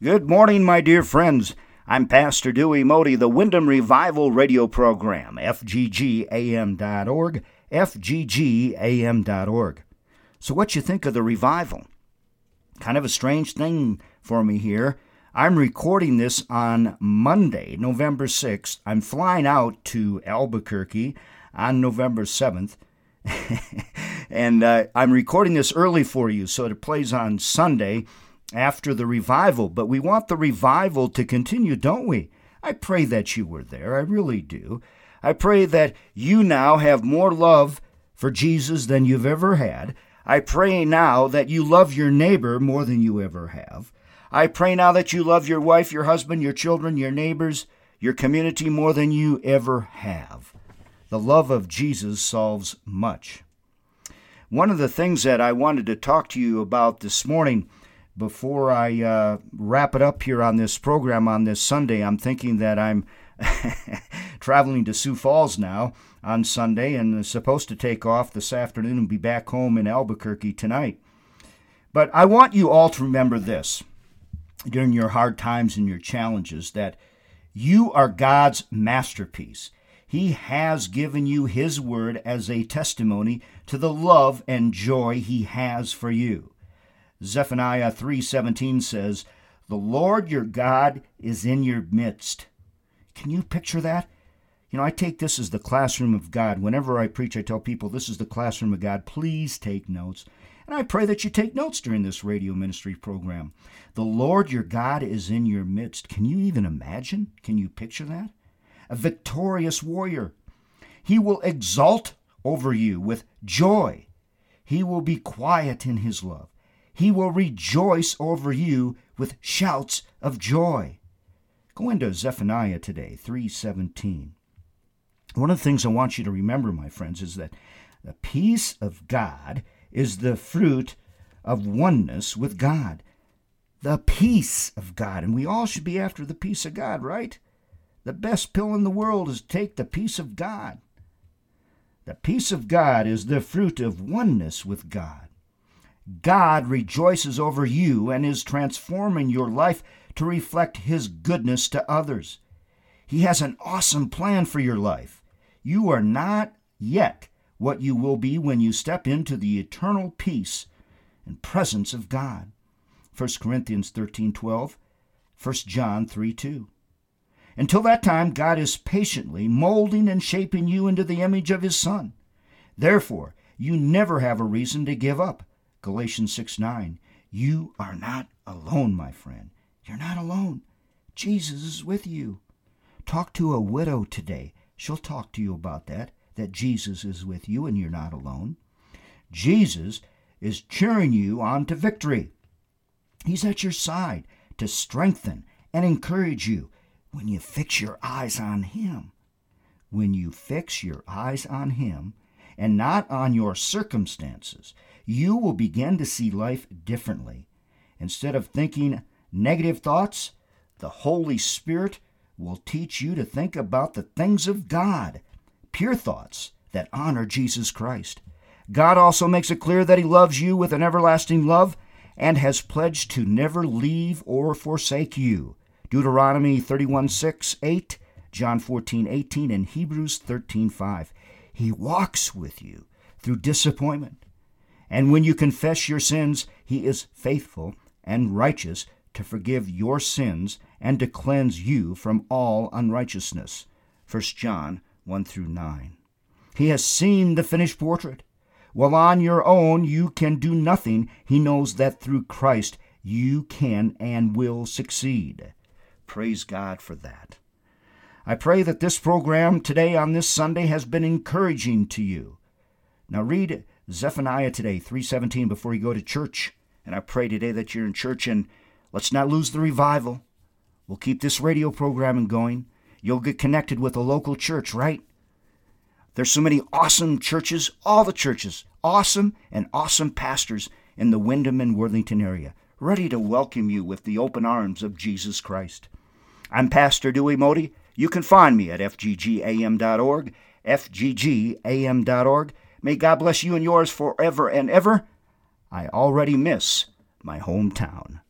Good morning, my dear friends. I'm Pastor Dewey Modi, the Windom Revival Radio Program, fggam.org, fggam.org. So, what you think of the revival? Kind of a strange thing for me here. I'm recording this on Monday, November 6th. I'm flying out to Albuquerque on November 7th. and uh, I'm recording this early for you, so it plays on Sunday after the revival. But we want the revival to continue, don't we? I pray that you were there. I really do. I pray that you now have more love for Jesus than you've ever had. I pray now that you love your neighbor more than you ever have. I pray now that you love your wife, your husband, your children, your neighbors, your community more than you ever have. The love of Jesus solves much. One of the things that I wanted to talk to you about this morning before I uh, wrap it up here on this program on this Sunday, I'm thinking that I'm traveling to Sioux Falls now on Sunday and supposed to take off this afternoon and be back home in Albuquerque tonight. But I want you all to remember this during your hard times and your challenges that you are God's masterpiece. He has given you His word as a testimony to the love and joy He has for you. Zephaniah 3:17 says, "The Lord your God is in your midst." Can you picture that? You know, I take this as the classroom of God. Whenever I preach, I tell people this is the classroom of God. Please take notes. And I pray that you take notes during this radio ministry program. The Lord your God is in your midst. Can you even imagine? Can you picture that? A victorious warrior. He will exult over you with joy. He will be quiet in his love. He will rejoice over you with shouts of joy. Go into Zephaniah today, 317. One of the things I want you to remember, my friends, is that the peace of God is the fruit of oneness with God. The peace of God. And we all should be after the peace of God, right? The best pill in the world is take the peace of God. The peace of God is the fruit of oneness with God. God rejoices over you and is transforming your life to reflect His goodness to others. He has an awesome plan for your life. You are not yet what you will be when you step into the eternal peace and presence of God. 1 Corinthians 13:12, 1 John 3:2. Until that time, God is patiently molding and shaping you into the image of His Son. Therefore, you never have a reason to give up. Galatians 6 9. You are not alone, my friend. You're not alone. Jesus is with you. Talk to a widow today. She'll talk to you about that, that Jesus is with you and you're not alone. Jesus is cheering you on to victory. He's at your side to strengthen and encourage you when you fix your eyes on Him. When you fix your eyes on Him and not on your circumstances, you will begin to see life differently. Instead of thinking negative thoughts, the Holy Spirit will teach you to think about the things of God, pure thoughts that honor Jesus Christ. God also makes it clear that He loves you with an everlasting love and has pledged to never leave or forsake you. Deuteronomy 31 6, 8, John 14 18, and Hebrews 13 5. He walks with you through disappointment, and when you confess your sins, he is faithful and righteous to forgive your sins and to cleanse you from all unrighteousness. 1 John 1 through 9. He has seen the finished portrait. While on your own you can do nothing, he knows that through Christ you can and will succeed. Praise God for that. I pray that this program today on this Sunday has been encouraging to you. Now read Zephaniah today, 317, before you go to church. And I pray today that you're in church and let's not lose the revival. We'll keep this radio programming going. You'll get connected with a local church, right? There's so many awesome churches, all the churches, awesome and awesome pastors in the Windom and Worthington area, ready to welcome you with the open arms of Jesus Christ. I'm Pastor Dewey Modi. You can find me at fggam.org, fggam.org. May God bless you and yours forever and ever. I already miss my hometown.